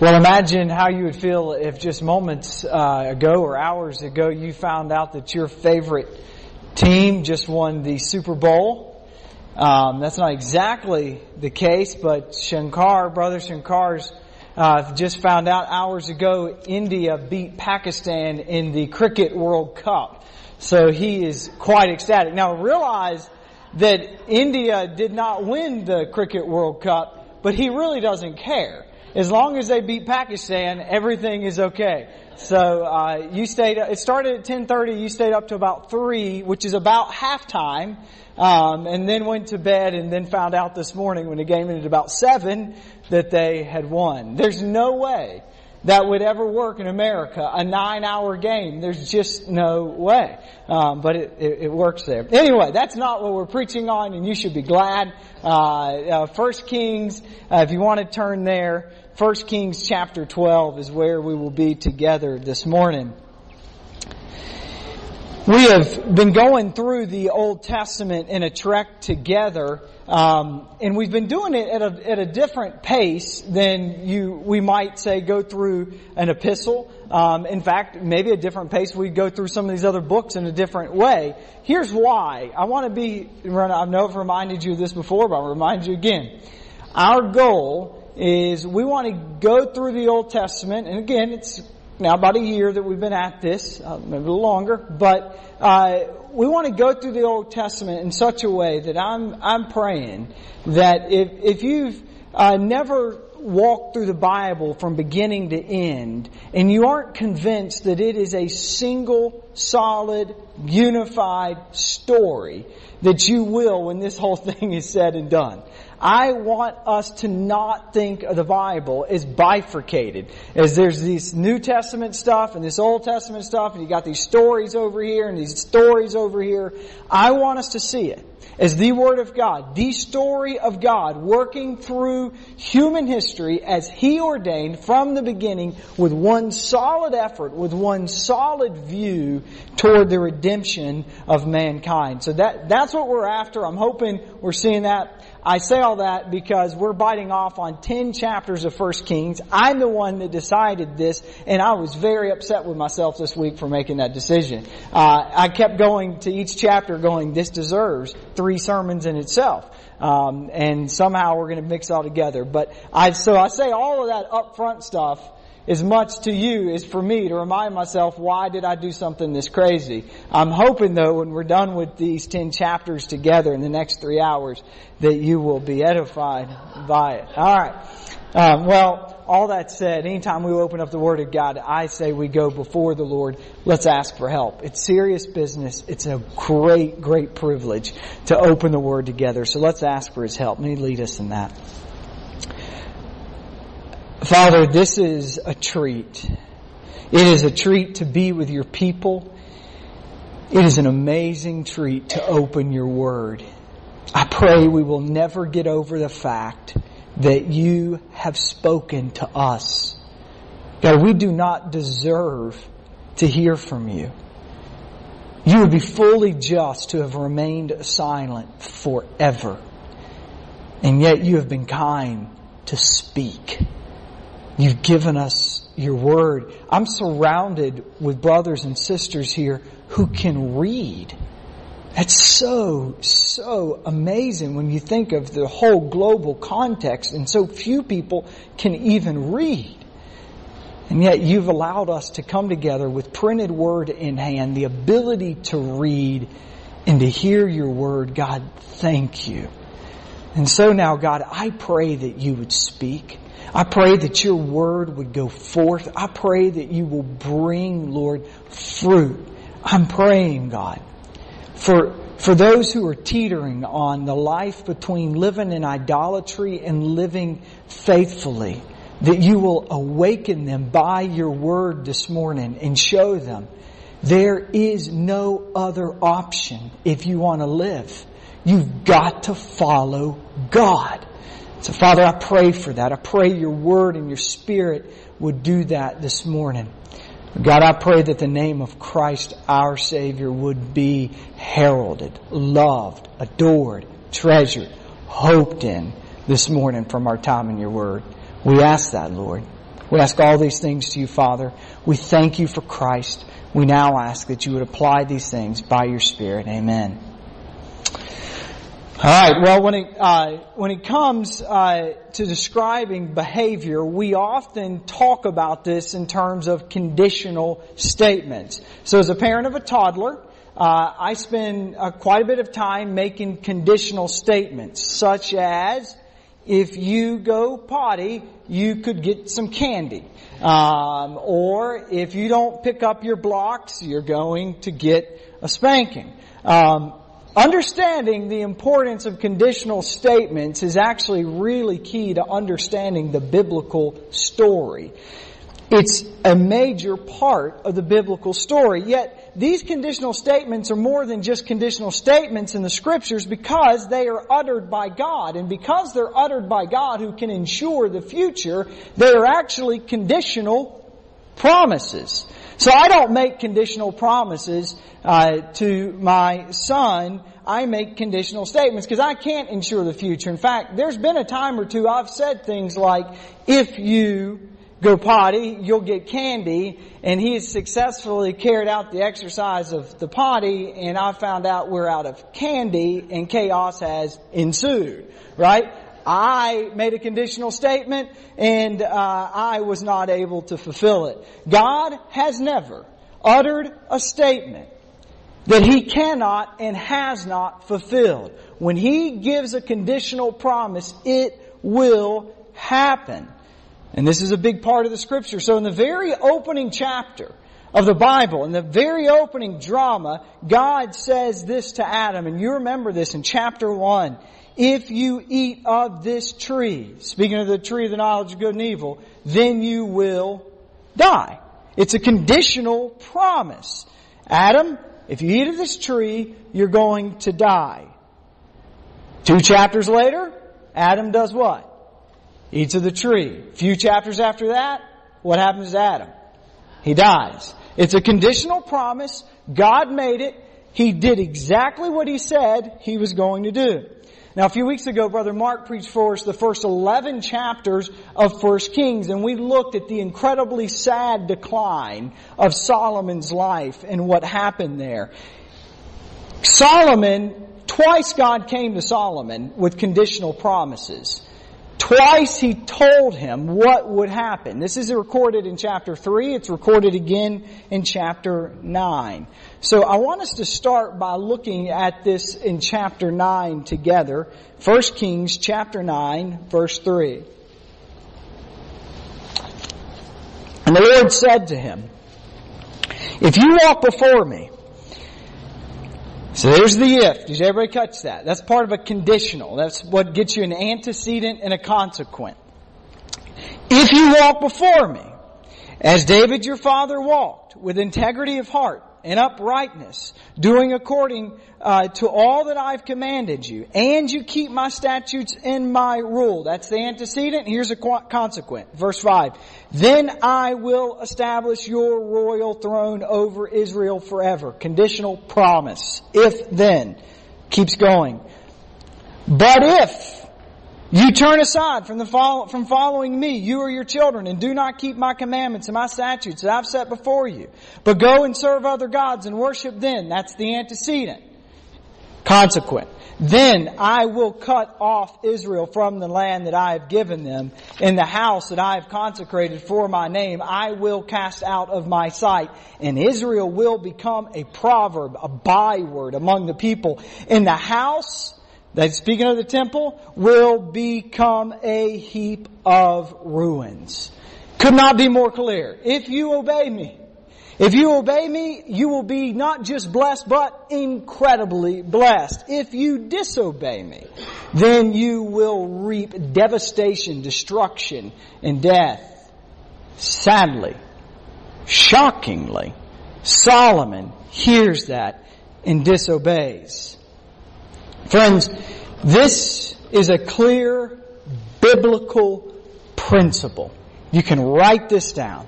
Well, imagine how you would feel if just moments uh, ago or hours ago you found out that your favorite team just won the Super Bowl. Um, that's not exactly the case, but Shankar, brother Shankar's, uh, just found out hours ago India beat Pakistan in the Cricket World Cup. So he is quite ecstatic. Now realize that India did not win the Cricket World Cup, but he really doesn't care as long as they beat Pakistan, everything is okay. So uh, you stayed. It started at 10:30. You stayed up to about three, which is about halftime, um, and then went to bed. And then found out this morning when the game ended about seven that they had won. There's no way that would ever work in America, a nine hour game. There's just no way. Um, but it, it, it, works there. Anyway, that's not what we're preaching on and you should be glad. Uh, uh, First Kings, uh, if you want to turn there, First Kings chapter 12 is where we will be together this morning. We have been going through the Old Testament in a trek together, um, and we've been doing it at a, at a different pace than you we might say go through an epistle. Um, in fact, maybe a different pace. We go through some of these other books in a different way. Here's why. I want to be. I know I've reminded you of this before, but I'll remind you again. Our goal is we want to go through the Old Testament, and again, it's now about a year that we've been at this, uh, maybe a little longer, but uh, we want to go through the Old Testament in such a way that I'm I'm praying that if if you've uh, never walked through the Bible from beginning to end, and you aren't convinced that it is a single, solid, unified story, that you will when this whole thing is said and done. I want us to not think of the Bible as bifurcated. As there's this New Testament stuff and this Old Testament stuff and you got these stories over here and these stories over here. I want us to see it as the Word of God, the story of God working through human history as He ordained from the beginning with one solid effort, with one solid view toward the redemption of mankind. So that, that's what we're after. I'm hoping we're seeing that I say all that because we're biting off on 10 chapters of 1 Kings. I'm the one that decided this and I was very upset with myself this week for making that decision. Uh, I kept going to each chapter going, this deserves three sermons in itself. Um, and somehow we're going to mix all together. But I, so I say all of that upfront stuff as much to you as for me to remind myself why did I do something this crazy. I'm hoping though when we're done with these 10 chapters together in the next three hours that you will be edified by it. Alright. Um, well, all that said, anytime we open up the Word of God, I say we go before the Lord. Let's ask for help. It's serious business. It's a great, great privilege to open the Word together. So let's ask for His help. May He lead us in that. Father, this is a treat. It is a treat to be with your people. It is an amazing treat to open your word. I pray we will never get over the fact that you have spoken to us. God, we do not deserve to hear from you. You would be fully just to have remained silent forever. And yet you have been kind to speak. You've given us your word. I'm surrounded with brothers and sisters here who can read. That's so, so amazing when you think of the whole global context and so few people can even read. And yet you've allowed us to come together with printed word in hand, the ability to read and to hear your word. God, thank you. And so now, God, I pray that you would speak. I pray that your word would go forth. I pray that you will bring, Lord, fruit. I'm praying, God, for, for those who are teetering on the life between living in idolatry and living faithfully, that you will awaken them by your word this morning and show them there is no other option if you want to live. You've got to follow God. So Father, I pray for that. I pray your word and your spirit would do that this morning. God, I pray that the name of Christ our Savior would be heralded, loved, adored, treasured, hoped in this morning from our time in your word. We ask that, Lord. We ask all these things to you, Father. We thank you for Christ. We now ask that you would apply these things by your Spirit. Amen. All right. Well, when it uh, when it comes uh, to describing behavior, we often talk about this in terms of conditional statements. So, as a parent of a toddler, uh, I spend uh, quite a bit of time making conditional statements, such as, "If you go potty, you could get some candy," um, or "If you don't pick up your blocks, you're going to get a spanking." Um, Understanding the importance of conditional statements is actually really key to understanding the biblical story. It's a major part of the biblical story. Yet, these conditional statements are more than just conditional statements in the scriptures because they are uttered by God. And because they're uttered by God who can ensure the future, they are actually conditional promises. So I don't make conditional promises uh, to my son. I make conditional statements because I can't ensure the future. In fact, there's been a time or two I've said things like, if you go potty, you'll get candy, and he has successfully carried out the exercise of the potty, and I found out we're out of candy, and chaos has ensued. Right? I made a conditional statement and uh, I was not able to fulfill it. God has never uttered a statement that He cannot and has not fulfilled. When He gives a conditional promise, it will happen. And this is a big part of the scripture. So in the very opening chapter of the Bible, in the very opening drama, God says this to Adam, and you remember this in chapter 1 if you eat of this tree, speaking of the tree of the knowledge of good and evil, then you will die. It's a conditional promise. Adam, if you eat of this tree, you're going to die. Two chapters later, Adam does what? Eats of the tree. A few chapters after that, what happens to Adam? He dies. It's a conditional promise. God made it. He did exactly what he said he was going to do. Now, a few weeks ago, Brother Mark preached for us the first 11 chapters of 1 Kings, and we looked at the incredibly sad decline of Solomon's life and what happened there. Solomon, twice God came to Solomon with conditional promises. Twice he told him what would happen. This is recorded in chapter 3. It's recorded again in chapter 9. So I want us to start by looking at this in chapter 9 together. 1 Kings chapter 9 verse 3. And the Lord said to him, If you walk before me, so there's the if. Does everybody catch that? That's part of a conditional. That's what gets you an antecedent and a consequent. If you walk before me, as David your father walked, with integrity of heart and uprightness, doing according uh, to all that I've commanded you, and you keep my statutes and my rule. That's the antecedent. Here's a consequent. Verse 5. Then I will establish your royal throne over Israel forever. Conditional promise. If then. Keeps going. But if you turn aside from the follow, from following me, you or your children, and do not keep my commandments and my statutes that I've set before you, but go and serve other gods and worship them. That's the antecedent. Consequent. Then I will cut off Israel from the land that I have given them, in the house that I have consecrated for my name I will cast out of my sight, and Israel will become a proverb, a byword among the people. In the house that speaking of the temple will become a heap of ruins. Could not be more clear. If you obey me, if you obey me, you will be not just blessed, but incredibly blessed. If you disobey me, then you will reap devastation, destruction, and death. Sadly, shockingly, Solomon hears that and disobeys. Friends, this is a clear biblical principle. You can write this down.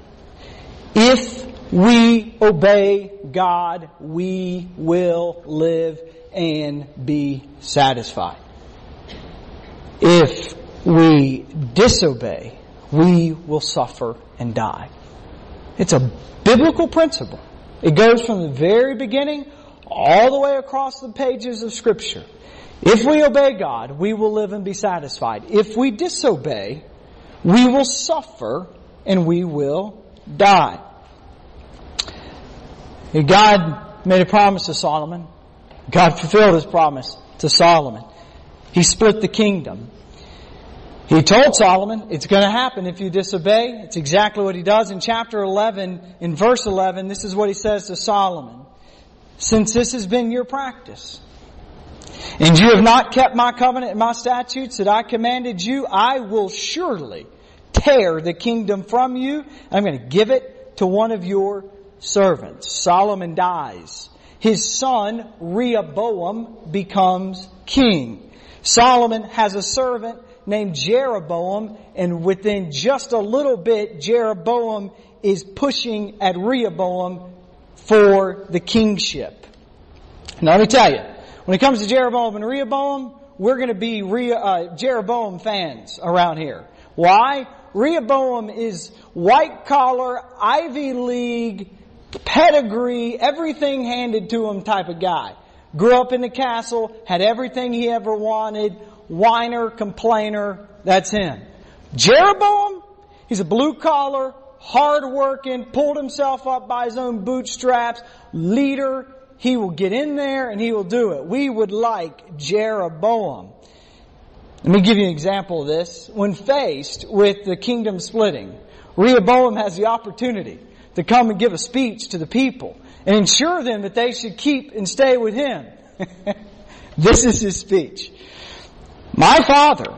If we obey God, we will live and be satisfied. If we disobey, we will suffer and die. It's a biblical principle. It goes from the very beginning all the way across the pages of scripture. If we obey God, we will live and be satisfied. If we disobey, we will suffer and we will die. God made a promise to Solomon. God fulfilled his promise to Solomon. He split the kingdom. He told Solomon, it's going to happen if you disobey. It's exactly what he does. In chapter 11, in verse 11, this is what he says to Solomon. Since this has been your practice, and you have not kept my covenant and my statutes that I commanded you, I will surely tear the kingdom from you. I'm going to give it to one of your servants. Solomon dies. His son, Rehoboam, becomes king. Solomon has a servant named Jeroboam, and within just a little bit, Jeroboam is pushing at Rehoboam for the kingship. Now let me tell you, when it comes to Jeroboam and Rehoboam, we're going to be Re- uh, Jeroboam fans around here. Why? Rehoboam is white collar, Ivy League, pedigree, everything handed to him type of guy. Grew up in the castle, had everything he ever wanted, whiner, complainer, that's him. Jeroboam, he's a blue collar, hard working, pulled himself up by his own bootstraps, leader, he will get in there and he will do it. We would like Jeroboam. Let me give you an example of this. When faced with the kingdom splitting, Rehoboam has the opportunity to come and give a speech to the people and ensure them that they should keep and stay with him. this is his speech. My father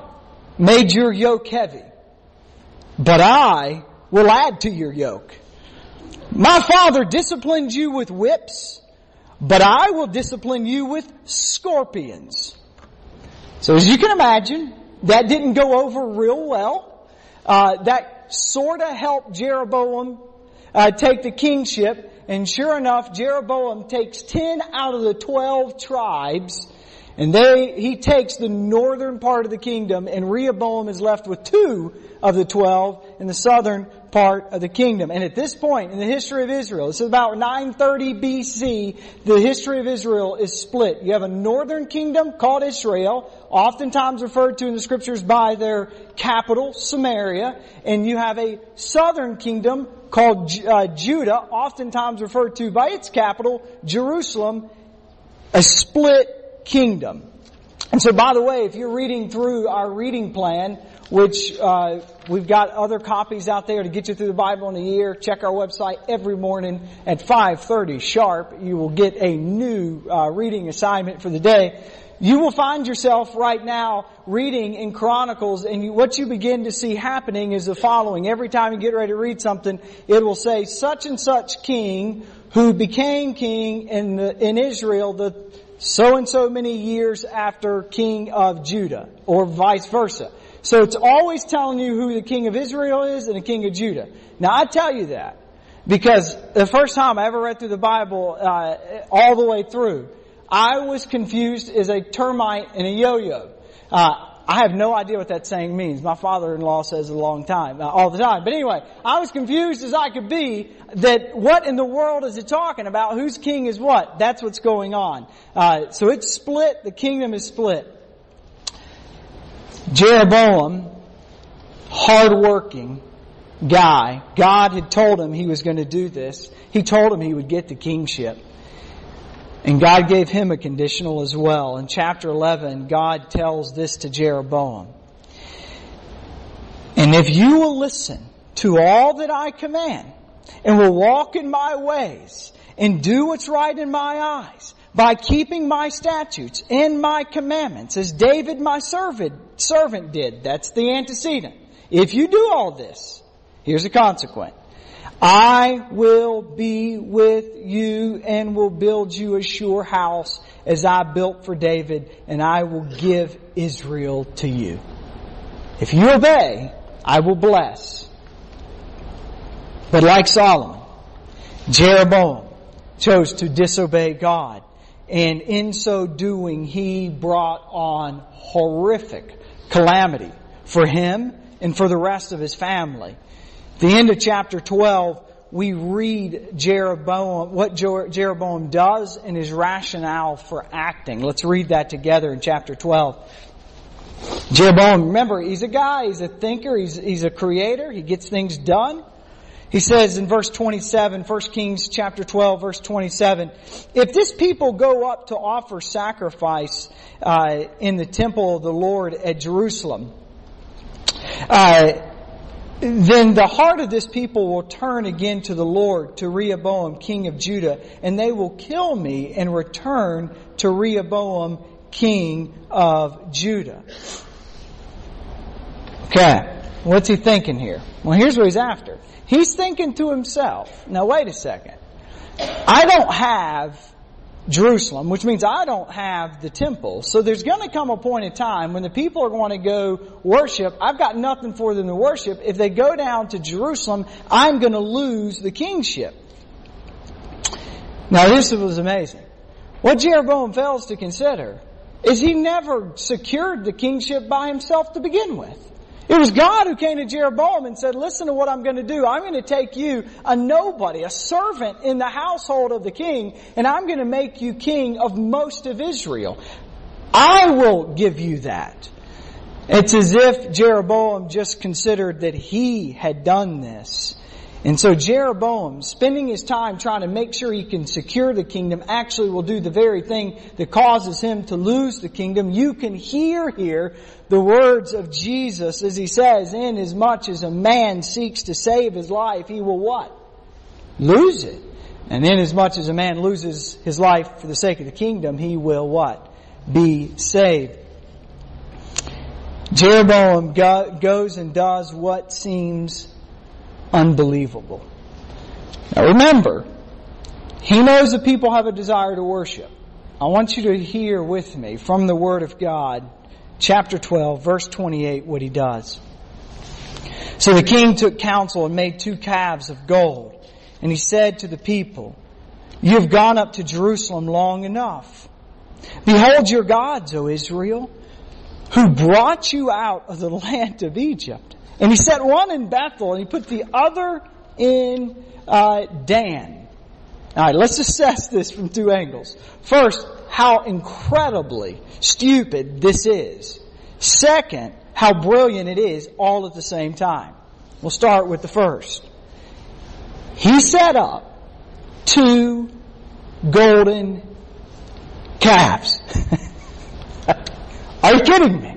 made your yoke heavy, but I will add to your yoke. My father disciplined you with whips, but I will discipline you with scorpions. So as you can imagine, that didn't go over real well. Uh, that sort of helped Jeroboam uh, take the kingship, and sure enough, Jeroboam takes ten out of the twelve tribes and they, he takes the northern part of the kingdom and Rehoboam is left with two of the twelve in the southern part of the kingdom. And at this point in the history of Israel, this is about 930 BC, the history of Israel is split. You have a northern kingdom called Israel, oftentimes referred to in the scriptures by their capital, Samaria, and you have a southern kingdom called uh, Judah, oftentimes referred to by its capital, Jerusalem, a split kingdom. And so, by the way, if you're reading through our reading plan, which uh, we've got other copies out there to get you through the Bible in a year, check our website every morning at 5:30 sharp. You will get a new uh, reading assignment for the day. You will find yourself right now reading in Chronicles, and you, what you begin to see happening is the following. Every time you get ready to read something, it will say, "Such and such king." Who became king in, the, in Israel the so and so many years after king of Judah, or vice versa. So it's always telling you who the king of Israel is and the king of Judah. Now I tell you that because the first time I ever read through the Bible uh, all the way through, I was confused as a termite and a yo-yo. Uh, I have no idea what that saying means. My father-in-law says it a long time, uh, all the time. But anyway, I was confused as I could be that what in the world is it talking about? Whose king is what? That's what's going on. Uh, so it's split. The kingdom is split. Jeroboam, hardworking guy, God had told him he was going to do this. He told him he would get the kingship. And God gave him a conditional as well. In chapter 11, God tells this to Jeroboam. And if you will listen to all that I command and will walk in my ways and do what's right in my eyes by keeping my statutes and my commandments as David my servant, servant did. That's the antecedent. If you do all this, here's a consequence. I will be with you and will build you a sure house as I built for David and I will give Israel to you. If you obey, I will bless. But like Solomon, Jeroboam chose to disobey God and in so doing he brought on horrific calamity for him and for the rest of his family. At the end of chapter 12, we read Jeroboam, what Jeroboam does and his rationale for acting. Let's read that together in chapter 12. Jeroboam, remember, he's a guy, he's a thinker, he's, he's a creator, he gets things done. He says in verse 27, 1 Kings chapter 12, verse 27, if this people go up to offer sacrifice uh, in the temple of the Lord at Jerusalem, uh, then the heart of this people will turn again to the Lord, to Rehoboam, king of Judah, and they will kill me and return to Rehoboam, king of Judah. Okay, what's he thinking here? Well, here's what he's after. He's thinking to himself, now wait a second. I don't have Jerusalem, which means I don't have the temple. So there's going to come a point in time when the people are going to go worship. I've got nothing for them to worship. If they go down to Jerusalem, I'm going to lose the kingship. Now this was amazing. What Jeroboam fails to consider is he never secured the kingship by himself to begin with. It was God who came to Jeroboam and said, listen to what I'm going to do. I'm going to take you, a nobody, a servant in the household of the king, and I'm going to make you king of most of Israel. I will give you that. It's as if Jeroboam just considered that he had done this. And so Jeroboam, spending his time trying to make sure he can secure the kingdom, actually will do the very thing that causes him to lose the kingdom. You can hear here the words of Jesus as he says, in as much as a man seeks to save his life, he will what? Lose it. And in as much as a man loses his life for the sake of the kingdom, he will what? Be saved. Jeroboam go, goes and does what seems unbelievable. Now remember, he knows that people have a desire to worship. I want you to hear with me from the Word of God, chapter 12, verse 28, what he does. So the king took counsel and made two calves of gold. And he said to the people, You have gone up to Jerusalem long enough. Behold your gods, O Israel, who brought you out of the land of Egypt. And he set one in Bethel and he put the other in uh, Dan. All right, let's assess this from two angles. First, how incredibly stupid this is. Second, how brilliant it is all at the same time. We'll start with the first. He set up two golden calves. Are you kidding me?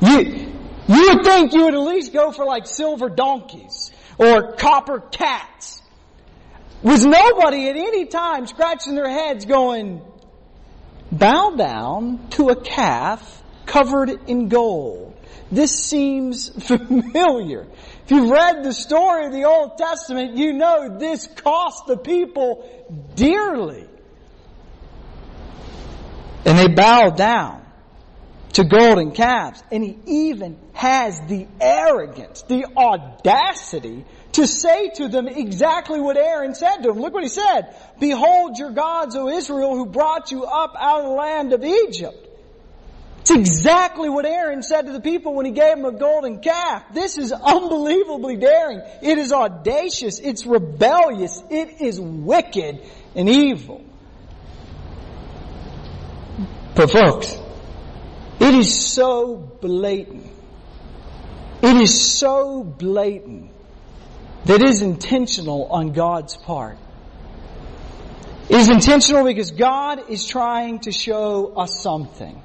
You, you would think you would at least go for like silver donkeys or copper cats. Was nobody at any time scratching their heads going, bow down to a calf covered in gold. This seems familiar. If you've read the story of the Old Testament, you know this cost the people dearly. And they bowed down to golden calves. And he even has the arrogance, the audacity to say to them exactly what Aaron said to them. Look what he said. Behold your gods, O Israel, who brought you up out of the land of Egypt. It's exactly what Aaron said to the people when he gave them a golden calf. This is unbelievably daring. It is audacious. It's rebellious. It is wicked and evil. But folks, it is so blatant. It is so blatant that it is intentional on God's part. It is intentional because God is trying to show us something.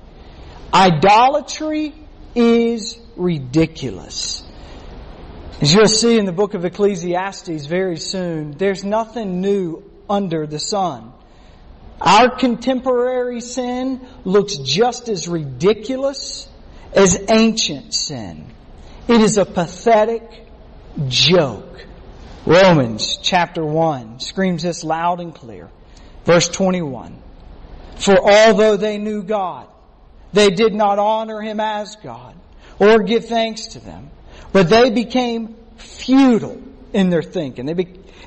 Idolatry is ridiculous. As you'll see in the book of Ecclesiastes very soon, there's nothing new under the sun. Our contemporary sin looks just as ridiculous as ancient sin. It is a pathetic joke. Romans chapter 1 screams this loud and clear. Verse 21. For although they knew God, they did not honor Him as God or give thanks to them, but they became futile in their thinking. They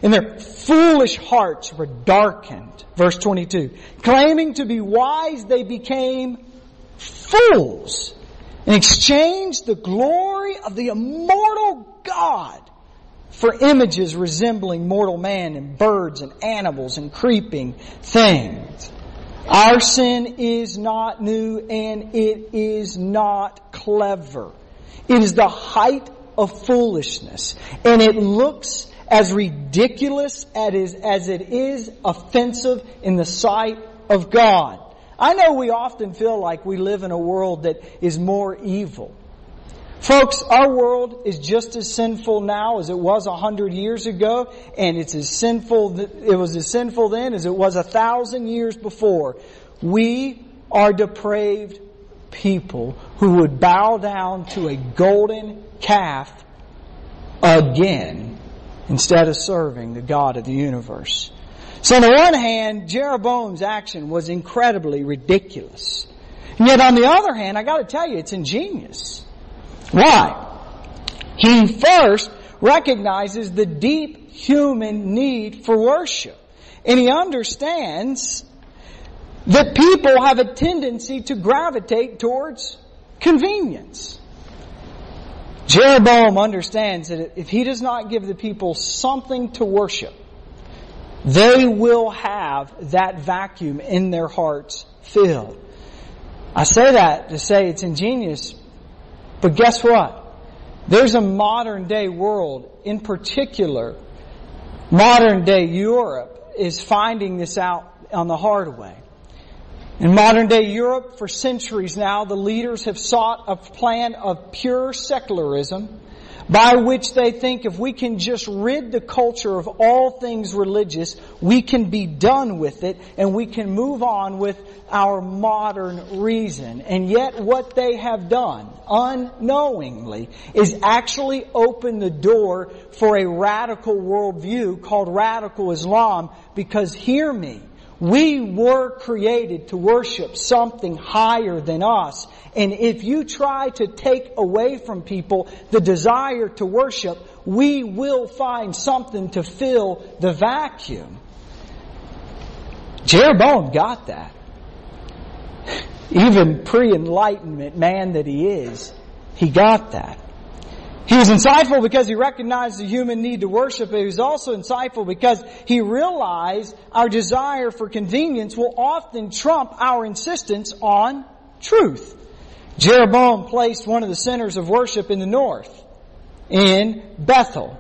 and their foolish hearts were darkened. Verse 22. Claiming to be wise, they became fools and exchanged the glory of the immortal God for images resembling mortal man and birds and animals and creeping things. Our sin is not new and it is not clever. It is the height of foolishness and it looks as ridiculous as it is offensive in the sight of God. I know we often feel like we live in a world that is more evil. Folks, our world is just as sinful now as it was a hundred years ago, and it's as sinful, it was as sinful then as it was a thousand years before. We are depraved people who would bow down to a golden calf again instead of serving the God of the universe. So on the one hand, Jeroboam's action was incredibly ridiculous. And yet on the other hand, I gotta tell you, it's ingenious. Why? He first recognizes the deep human need for worship. And he understands that people have a tendency to gravitate towards convenience. Jeroboam understands that if he does not give the people something to worship, they will have that vacuum in their hearts filled. I say that to say it's ingenious but guess what? There's a modern day world, in particular, modern day Europe is finding this out on the hard way. In modern day Europe, for centuries now, the leaders have sought a plan of pure secularism by which they think if we can just rid the culture of all things religious, we can be done with it and we can move on with our modern reason. And yet what they have done, unknowingly, is actually open the door for a radical worldview called radical Islam because hear me, we were created to worship something higher than us. And if you try to take away from people the desire to worship, we will find something to fill the vacuum. Jeroboam got that. Even pre-enlightenment man that he is, he got that. He was insightful because he recognized the human need to worship, but he was also insightful because he realized our desire for convenience will often trump our insistence on truth. Jeroboam placed one of the centers of worship in the north, in Bethel.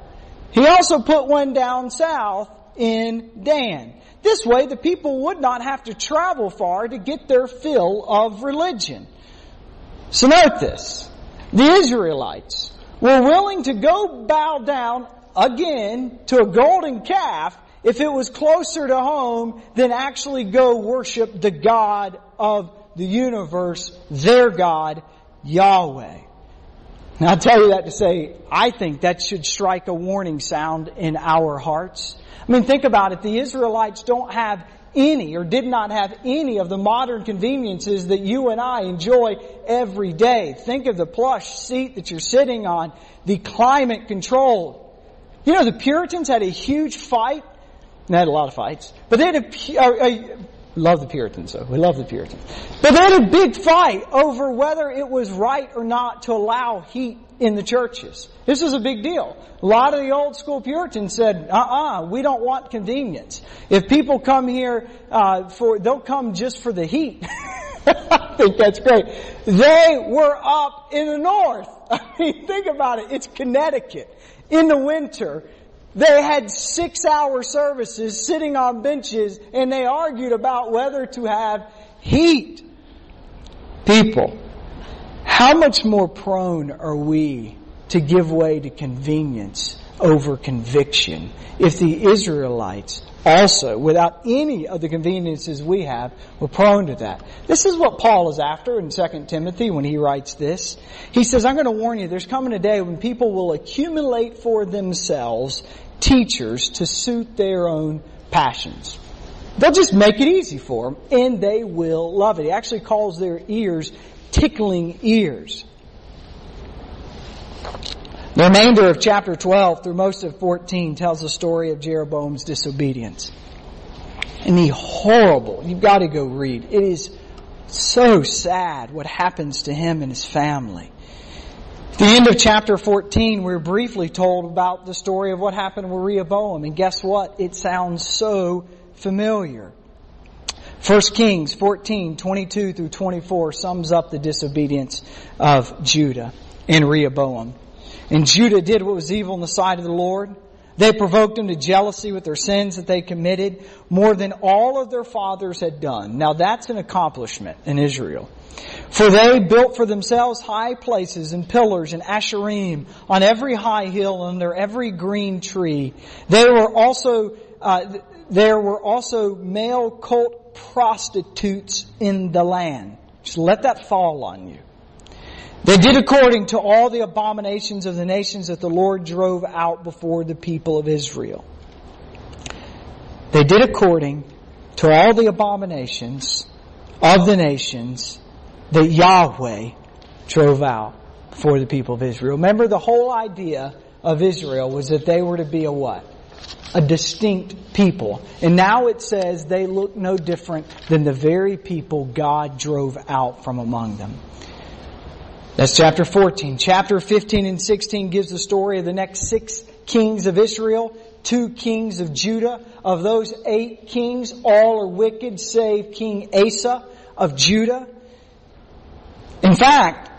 He also put one down south in Dan. This way the people would not have to travel far to get their fill of religion. So note this. The Israelites were willing to go bow down again to a golden calf if it was closer to home than actually go worship the God of the universe, their God, Yahweh. Now I tell you that to say, I think that should strike a warning sound in our hearts. I mean, think about it. The Israelites don't have any or did not have any of the modern conveniences that you and I enjoy every day. Think of the plush seat that you're sitting on, the climate control. You know, the Puritans had a huge fight. They had a lot of fights, but they had a, a, a uh, uh, love the Puritans though. We love the Puritans. But they had a big fight over whether it was right or not to allow heat in the churches. This was a big deal. A lot of the old school Puritans said, uh-uh, we don't want convenience. If people come here, uh, for, they'll come just for the heat. I think that's great. They were up in the north. I mean, think about it. It's Connecticut. In the winter, they had six hour services sitting on benches and they argued about whether to have heat. People, how much more prone are we to give way to convenience over conviction if the Israelites also, without any of the conveniences we have, were prone to that. This is what Paul is after in 2 Timothy when he writes this. He says, I'm going to warn you, there's coming a day when people will accumulate for themselves teachers to suit their own passions. They'll just make it easy for them and they will love it. He actually calls their ears tickling ears. The remainder of chapter 12 through most of 14 tells the story of Jeroboam's disobedience. And the horrible, you've got to go read. It is So sad what happens to him and his family. At the end of chapter 14, we're briefly told about the story of what happened with Rehoboam. And guess what? It sounds so familiar. 1 Kings 14, 22 through 24 sums up the disobedience of Judah and Rehoboam. And Judah did what was evil in the sight of the Lord. They provoked him to jealousy with their sins that they committed more than all of their fathers had done. Now that's an accomplishment in Israel. For they built for themselves high places and pillars and asherim on every high hill and under every green tree. They were also, uh, there were also male cult prostitutes in the land. Just let that fall on you. They did according to all the abominations of the nations that the Lord drove out before the people of Israel. They did according to all the abominations of the nations that Yahweh drove out before the people of Israel. Remember the whole idea of Israel was that they were to be a what? A distinct people. And now it says they look no different than the very people God drove out from among them. That's chapter 14. Chapter 15 and 16 gives the story of the next six kings of Israel, two kings of Judah. Of those eight kings, all are wicked save King Asa of Judah. In fact,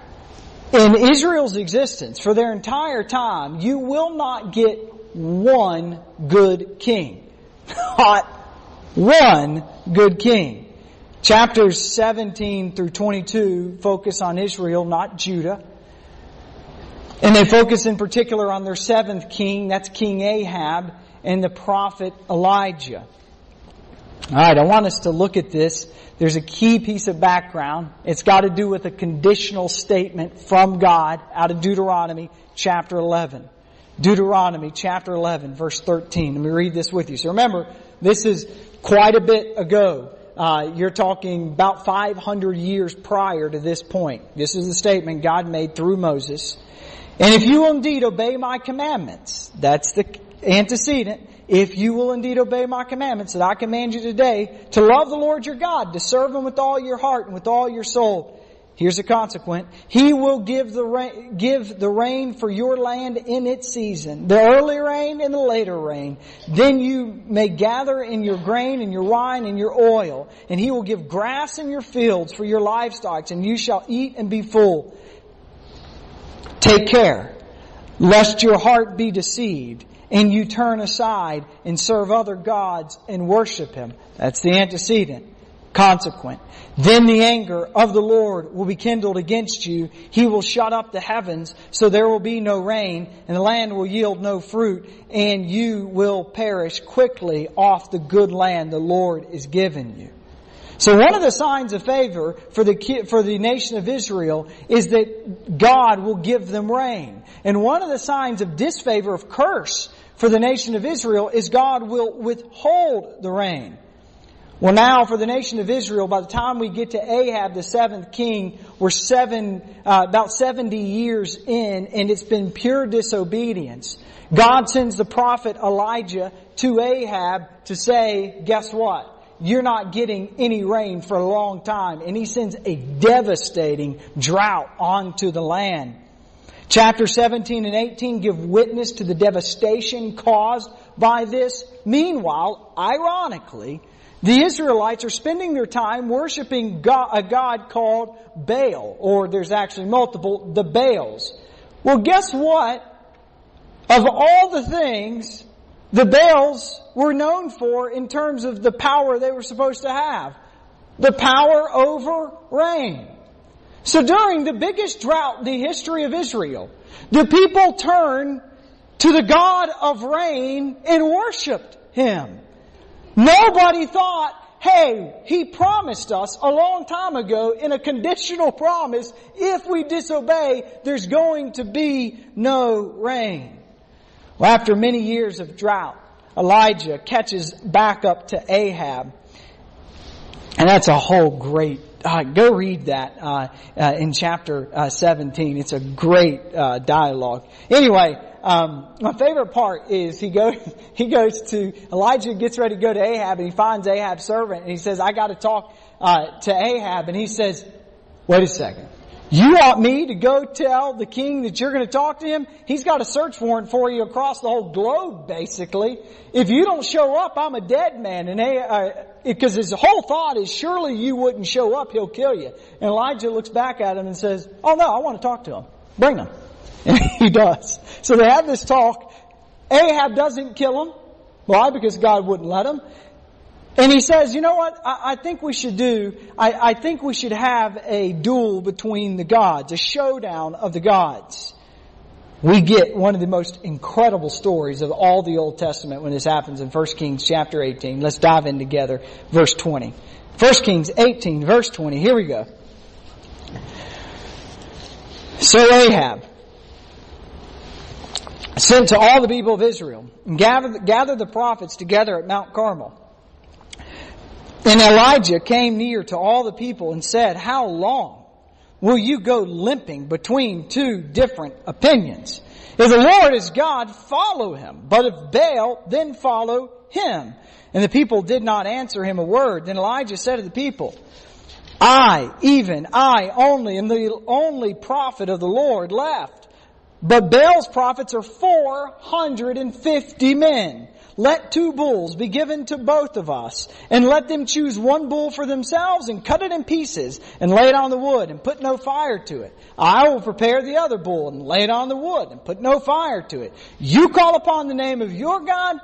in Israel's existence, for their entire time, you will not get one good king. Not one good king. Chapters 17 through 22 focus on Israel, not Judah. And they focus in particular on their seventh king, that's King Ahab, and the prophet Elijah. Alright, I want us to look at this. There's a key piece of background. It's got to do with a conditional statement from God out of Deuteronomy chapter 11. Deuteronomy chapter 11 verse 13. Let me read this with you. So remember, this is quite a bit ago. Uh, you're talking about 500 years prior to this point. This is the statement God made through Moses. And if you will indeed obey my commandments, that's the antecedent, if you will indeed obey my commandments that I command you today, to love the Lord your God, to serve him with all your heart and with all your soul, Here's the consequent. He will give the rain, give the rain for your land in its season, the early rain and the later rain. Then you may gather in your grain and your wine and your oil, and he will give grass in your fields for your livestock, and you shall eat and be full. Take care, lest your heart be deceived, and you turn aside and serve other gods and worship him. That's the antecedent consequent. Then the anger of the Lord will be kindled against you. He will shut up the heavens so there will be no rain and the land will yield no fruit and you will perish quickly off the good land the Lord is giving you. So one of the signs of favor for the, for the nation of Israel is that God will give them rain. And one of the signs of disfavor, of curse for the nation of Israel is God will withhold the rain. Well now for the nation of Israel, by the time we get to Ahab, the seventh king, we're seven, uh, about 70 years in and it's been pure disobedience. God sends the prophet Elijah to Ahab to say, guess what? You're not getting any rain for a long time. And he sends a devastating drought onto the land. Chapter 17 and 18 give witness to the devastation caused by this. Meanwhile, ironically, the Israelites are spending their time worshiping God, a God called Baal, or there's actually multiple, the Baals. Well, guess what? Of all the things the Baals were known for in terms of the power they were supposed to have, the power over rain. So during the biggest drought in the history of Israel, the people turned to the God of rain and worshiped Him. Nobody thought, hey, he promised us a long time ago in a conditional promise, if we disobey, there's going to be no rain. Well, after many years of drought, Elijah catches back up to Ahab. And that's a whole great uh, go read that uh, uh, in chapter uh, 17. It's a great uh, dialogue. Anyway, um, my favorite part is he goes he goes to Elijah gets ready to go to Ahab and he finds Ahab's servant and he says, "I got to talk uh, to Ahab." And he says, "Wait a second. You want me to go tell the king that you're going to talk to him? He's got a search warrant for you across the whole globe, basically. If you don't show up, I'm a dead man. And uh, because his whole thought is, surely you wouldn't show up, he'll kill you. And Elijah looks back at him and says, "Oh no, I want to talk to him. Bring him." And he does. So they have this talk. Ahab doesn't kill him. Why? Because God wouldn't let him. And he says, you know what, I, I think we should do, I, I, think we should have a duel between the gods, a showdown of the gods. We get one of the most incredible stories of all the Old Testament when this happens in 1 Kings chapter 18. Let's dive in together. Verse 20. 1 Kings 18 verse 20. Here we go. So Ahab sent to all the people of Israel and gathered, gathered the prophets together at Mount Carmel. And Elijah came near to all the people and said, How long will you go limping between two different opinions? If the Lord is God, follow him. But if Baal, then follow him. And the people did not answer him a word. Then Elijah said to the people, I, even I only, am the only prophet of the Lord left. But Baal's prophets are 450 men. Let two bulls be given to both of us, and let them choose one bull for themselves and cut it in pieces and lay it on the wood and put no fire to it. I will prepare the other bull and lay it on the wood and put no fire to it. You call upon the name of your God,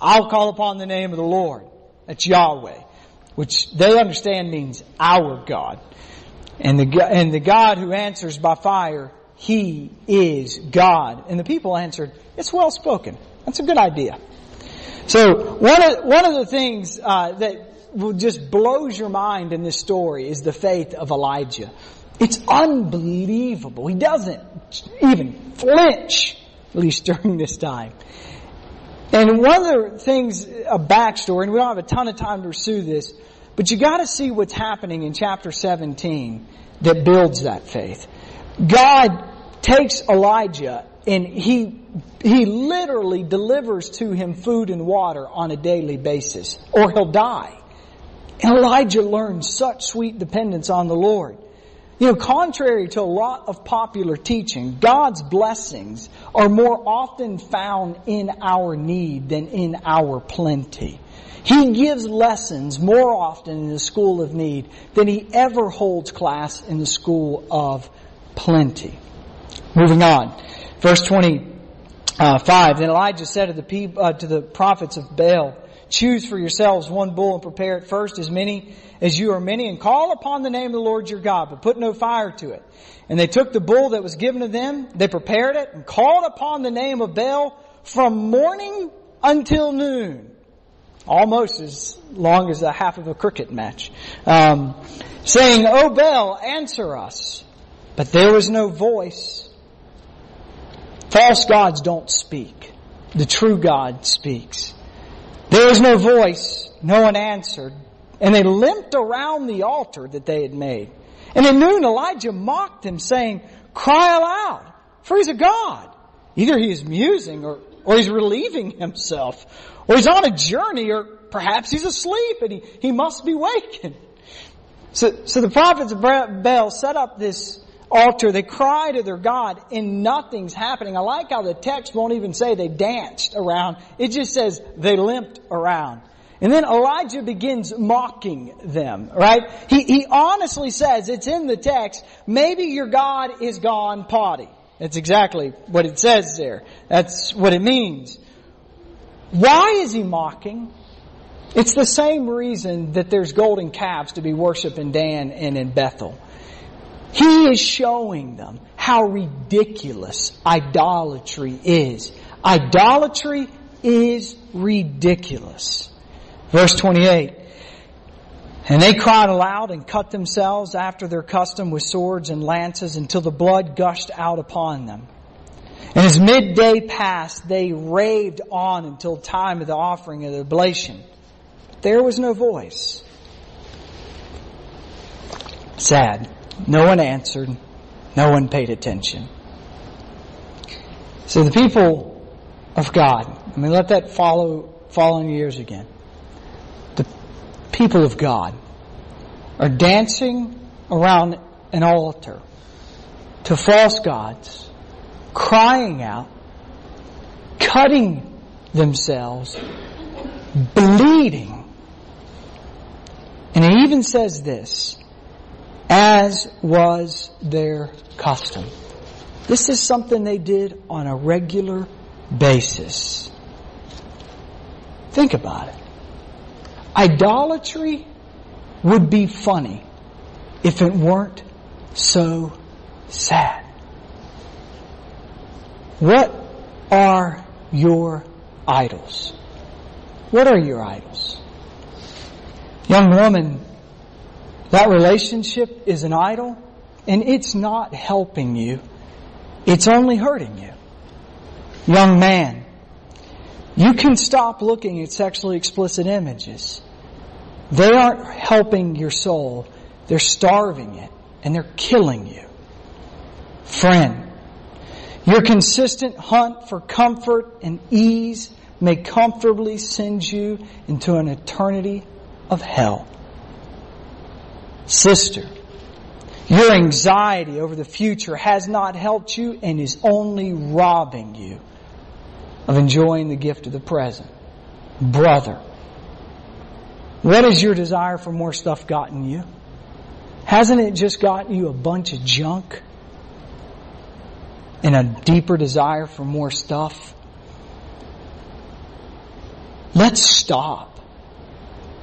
I'll call upon the name of the Lord. That's Yahweh, which they understand means our God. And the, and the God who answers by fire, He is God. And the people answered, it's well spoken. That's a good idea. So one of, one of the things uh, that just blows your mind in this story is the faith of Elijah. It's unbelievable. He doesn't even flinch, at least during this time. And one of the things, a backstory, and we don't have a ton of time to pursue this, but you gotta see what's happening in chapter 17 that builds that faith. God takes Elijah and he, he literally delivers to him food and water on a daily basis, or he'll die. And Elijah learns such sweet dependence on the Lord. You know, contrary to a lot of popular teaching, God's blessings are more often found in our need than in our plenty. He gives lessons more often in the school of need than he ever holds class in the school of plenty. Moving on. Verse 25, then Elijah said to the, people, uh, to the prophets of Baal, choose for yourselves one bull and prepare it first as many as you are many and call upon the name of the Lord your God, but put no fire to it. And they took the bull that was given to them, they prepared it and called upon the name of Baal from morning until noon. Almost as long as a half of a cricket match. Um, saying, O Baal, answer us. But there was no voice False gods don't speak. The true God speaks. There was no voice. No one answered. And they limped around the altar that they had made. And at noon Elijah mocked them saying, cry aloud, for he's a God. Either he is musing or, or he's relieving himself, or he's on a journey, or perhaps he's asleep and he, he must be wakened. So, so the prophets of Baal set up this altar, they cry to their God and nothing's happening. I like how the text won't even say they danced around. It just says they limped around. And then Elijah begins mocking them, right? He, he honestly says, it's in the text, maybe your God is gone potty. That's exactly what it says there. That's what it means. Why is he mocking? It's the same reason that there's golden calves to be worshipped in Dan and in Bethel. He is showing them how ridiculous idolatry is. Idolatry is ridiculous. Verse 28. And they cried aloud and cut themselves after their custom with swords and lances until the blood gushed out upon them. And as midday passed, they raved on until time of the offering of the oblation. But there was no voice. Sad. No one answered. No one paid attention. So the people of God, I mean, let that follow, fall on your ears again. The people of God are dancing around an altar to false gods, crying out, cutting themselves, bleeding. And he even says this, as was their custom. This is something they did on a regular basis. Think about it. Idolatry would be funny if it weren't so sad. What are your idols? What are your idols? Young woman, that relationship is an idol and it's not helping you. It's only hurting you. Young man, you can stop looking at sexually explicit images. They aren't helping your soul. They're starving it and they're killing you. Friend, your consistent hunt for comfort and ease may comfortably send you into an eternity of hell. Sister, your anxiety over the future has not helped you and is only robbing you of enjoying the gift of the present. Brother, what has your desire for more stuff gotten you? Hasn't it just gotten you a bunch of junk? And a deeper desire for more stuff? Let's stop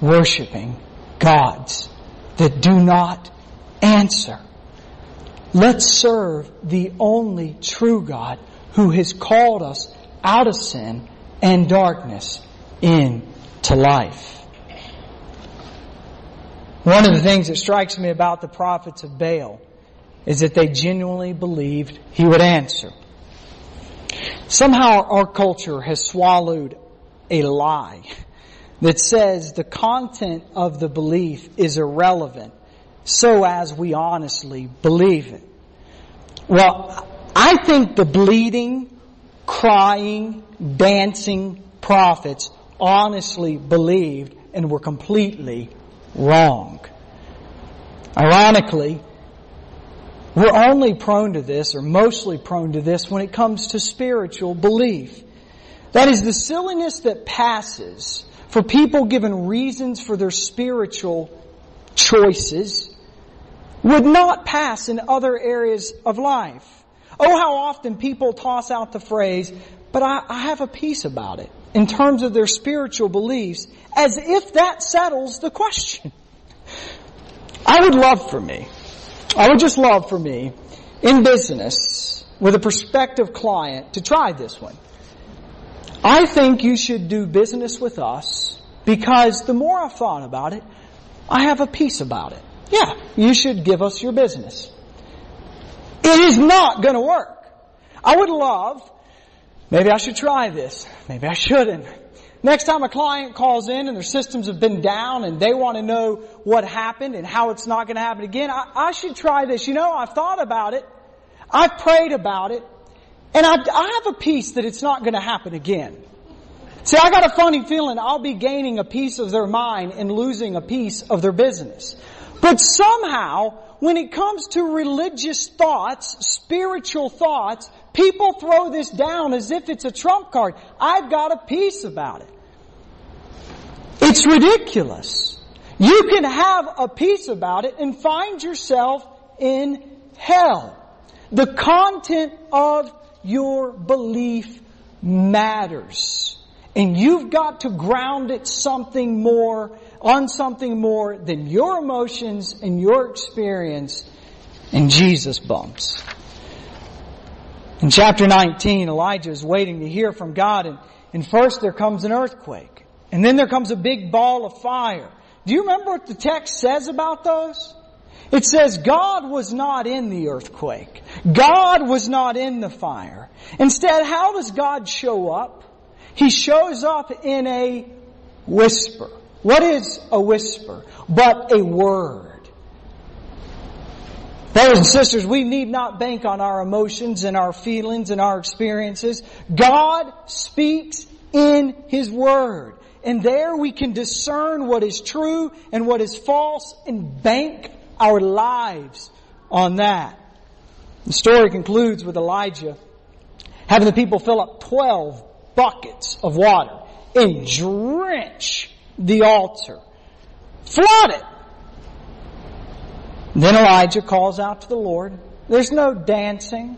worshiping gods that do not answer. Let's serve the only true God who has called us out of sin and darkness into life. One of the things that strikes me about the prophets of Baal is that they genuinely believed he would answer. Somehow our culture has swallowed a lie that says the content of the belief is irrelevant so as we honestly believe it. Well, I think the bleeding, crying, dancing prophets honestly believed and were completely wrong. Ironically, we're only prone to this, or mostly prone to this, when it comes to spiritual belief. That is the silliness that passes for people given reasons for their spiritual choices would not pass in other areas of life. Oh, how often people toss out the phrase, but I, I have a peace about it in terms of their spiritual beliefs as if that settles the question. I would love for me I would just love for me, in business, with a prospective client, to try this one. I think you should do business with us because the more I've thought about it, I have a peace about it. Yeah, you should give us your business. It is not gonna work. I would love, maybe I should try this, maybe I shouldn't. Next time a client calls in and their systems have been down and they want to know what happened and how it's not going to happen again, I, I should try this. You know, I've thought about it. I've prayed about it. And I, I have a peace that it's not going to happen again. See, I got a funny feeling I'll be gaining a piece of their mind and losing a piece of their business. But somehow, when it comes to religious thoughts, spiritual thoughts, people throw this down as if it's a trump card. I've got a peace about it. It's ridiculous. You can have a peace about it and find yourself in hell. The content of your belief matters. And you've got to ground it something more, on something more than your emotions and your experience and Jesus bumps. In chapter 19, Elijah is waiting to hear from God and, and first there comes an earthquake. And then there comes a big ball of fire. Do you remember what the text says about those? It says God was not in the earthquake. God was not in the fire. Instead, how does God show up? He shows up in a whisper. What is a whisper? But a word. Brothers and sisters, we need not bank on our emotions and our feelings and our experiences. God speaks in His Word. And there we can discern what is true and what is false and bank our lives on that. The story concludes with Elijah having the people fill up 12 buckets of water and drench the altar. Flood it. Then Elijah calls out to the Lord. There's no dancing.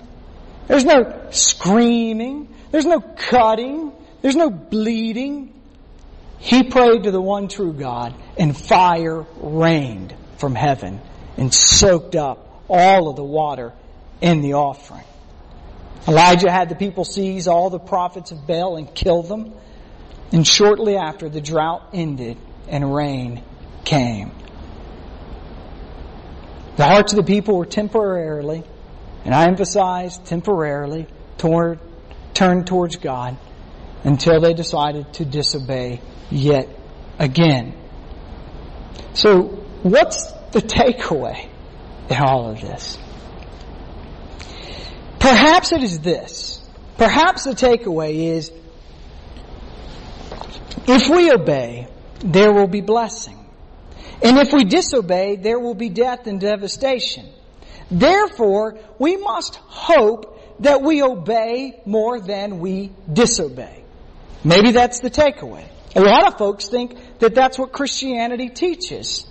There's no screaming. There's no cutting. There's no bleeding. He prayed to the one true God and fire rained from heaven and soaked up all of the water in the offering. Elijah had the people seize all the prophets of Baal and kill them. And shortly after, the drought ended and rain came. The hearts of the people were temporarily, and I emphasize temporarily, toward, turned towards God until they decided to disobey yet again. So, what's the takeaway in all of this? Perhaps it is this. Perhaps the takeaway is if we obey, there will be blessing. And if we disobey, there will be death and devastation. Therefore, we must hope that we obey more than we disobey. Maybe that's the takeaway. A lot of folks think that that's what Christianity teaches.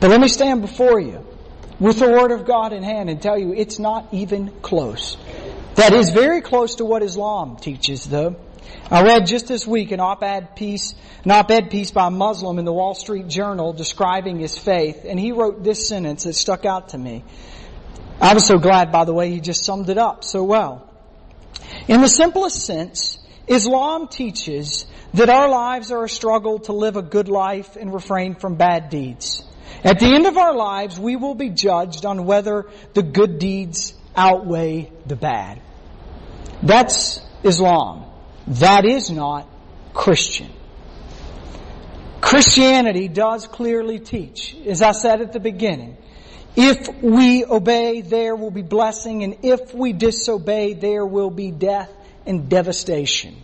But let me stand before you with the Word of God in hand and tell you it's not even close. That is very close to what Islam teaches though. I read just this week an op-ed piece, an op-ed piece by a Muslim in the Wall Street Journal describing his faith, and he wrote this sentence that stuck out to me. I was so glad, by the way, he just summed it up so well. In the simplest sense, Islam teaches that our lives are a struggle to live a good life and refrain from bad deeds. At the end of our lives, we will be judged on whether the good deeds outweigh the bad. That's Islam. That is not Christian. Christianity does clearly teach, as I said at the beginning, if we obey, there will be blessing, and if we disobey, there will be death and devastation.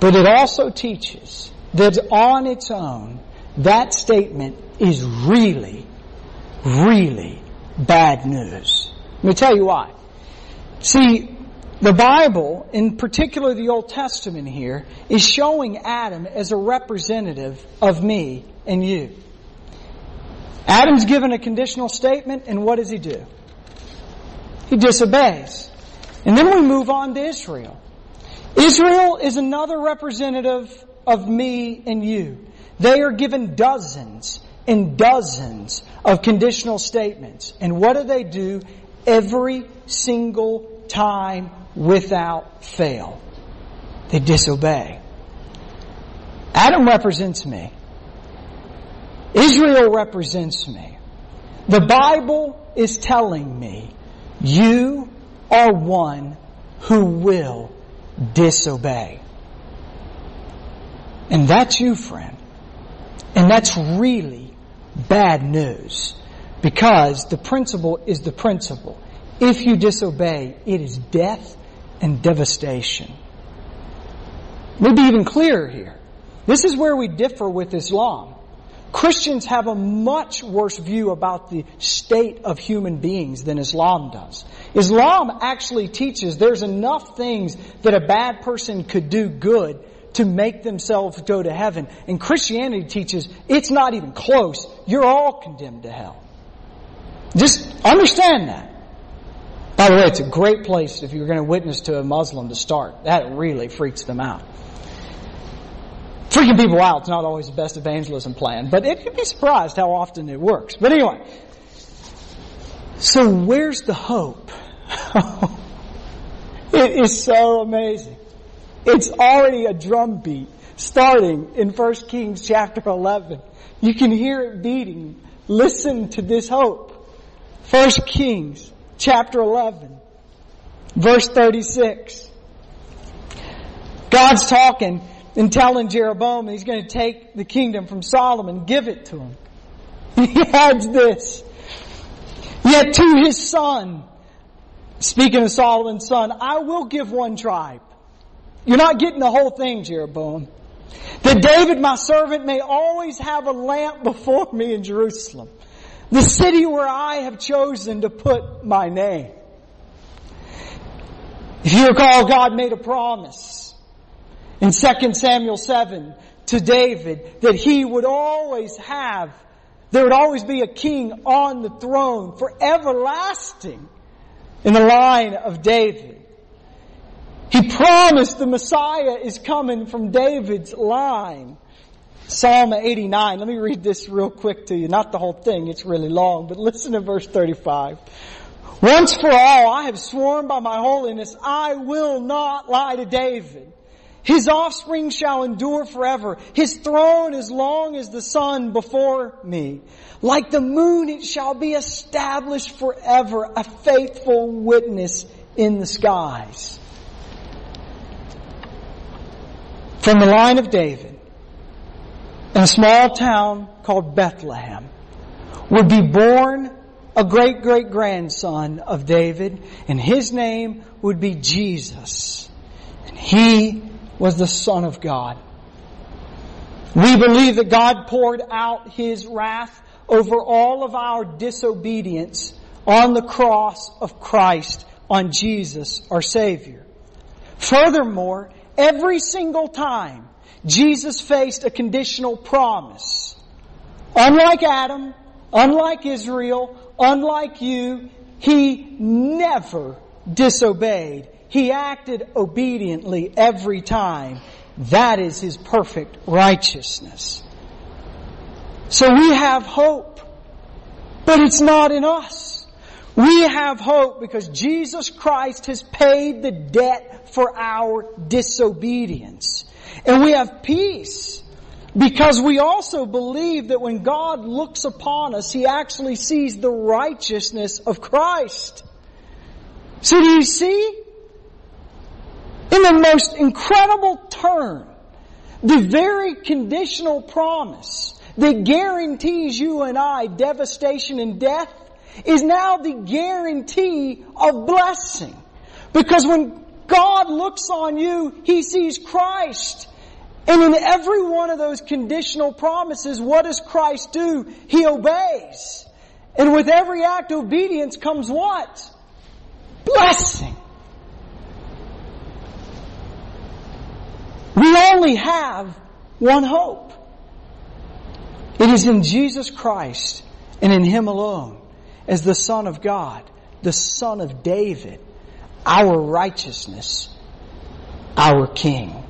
But it also teaches that on its own, that statement is really, really bad news. Let me tell you why. See, the Bible, in particular the Old Testament here, is showing Adam as a representative of me and you. Adam's given a conditional statement, and what does he do? He disobeys. And then we move on to Israel. Israel is another representative of me and you. They are given dozens and dozens of conditional statements. And what do they do every single time without fail. They disobey. Adam represents me. Israel represents me. The Bible is telling me you are one who will disobey. And that's you, friend. And that's really bad news because the principle is the principle. If you disobey, it is death and devastation. Maybe even clearer here. This is where we differ with Islam. Christians have a much worse view about the state of human beings than Islam does. Islam actually teaches there's enough things that a bad person could do good to make themselves go to heaven. And Christianity teaches it's not even close. You're all condemned to hell. Just understand that. By the way, it's a great place if you're going to witness to a Muslim to start. That really freaks them out. Freaking people out is not always the best evangelism plan, but it can be surprised how often it works. But anyway, so where's the hope? it is so amazing. It's already a drumbeat starting in 1 Kings chapter 11. You can hear it beating. Listen to this hope. 1 Kings chapter 11, verse 36. God's talking and telling Jeroboam he's going to take the kingdom from Solomon, give it to him. he adds this. Yet to his son, speaking of Solomon's son, I will give one tribe. You're not getting the whole thing, Jeroboam. That David, my servant, may always have a lamp before me in Jerusalem, the city where I have chosen to put my name. If you recall, God made a promise in 2 Samuel 7 to David that he would always have, there would always be a king on the throne for everlasting in the line of David. He promised the Messiah is coming from David's line. Psalm 89. Let me read this real quick to you. Not the whole thing, it's really long, but listen to verse 35. Once for all, I have sworn by my holiness, I will not lie to David. His offspring shall endure forever. His throne as long as the sun before me. Like the moon it shall be established forever, a faithful witness in the skies. From the line of David, in a small town called Bethlehem, would be born a great great grandson of David, and his name would be Jesus. And he was the Son of God. We believe that God poured out His wrath over all of our disobedience on the cross of Christ, on Jesus, our Savior. Furthermore, every single time Jesus faced a conditional promise, unlike Adam, unlike Israel, unlike you, He never disobeyed. He acted obediently every time. That is His perfect righteousness. So we have hope, but it's not in us. We have hope because Jesus Christ has paid the debt for our disobedience. And we have peace because we also believe that when God looks upon us, He actually sees the righteousness of Christ. So do you see? in the most incredible turn, the very conditional promise that guarantees you and I devastation and death is now the guarantee of blessing. Because when God looks on you, He sees Christ. And in every one of those conditional promises, what does Christ do? He obeys. And with every act of obedience comes what? Blessing. We only have one hope. It is in Jesus Christ and in Him alone as the Son of God, the Son of David, our righteousness, our King.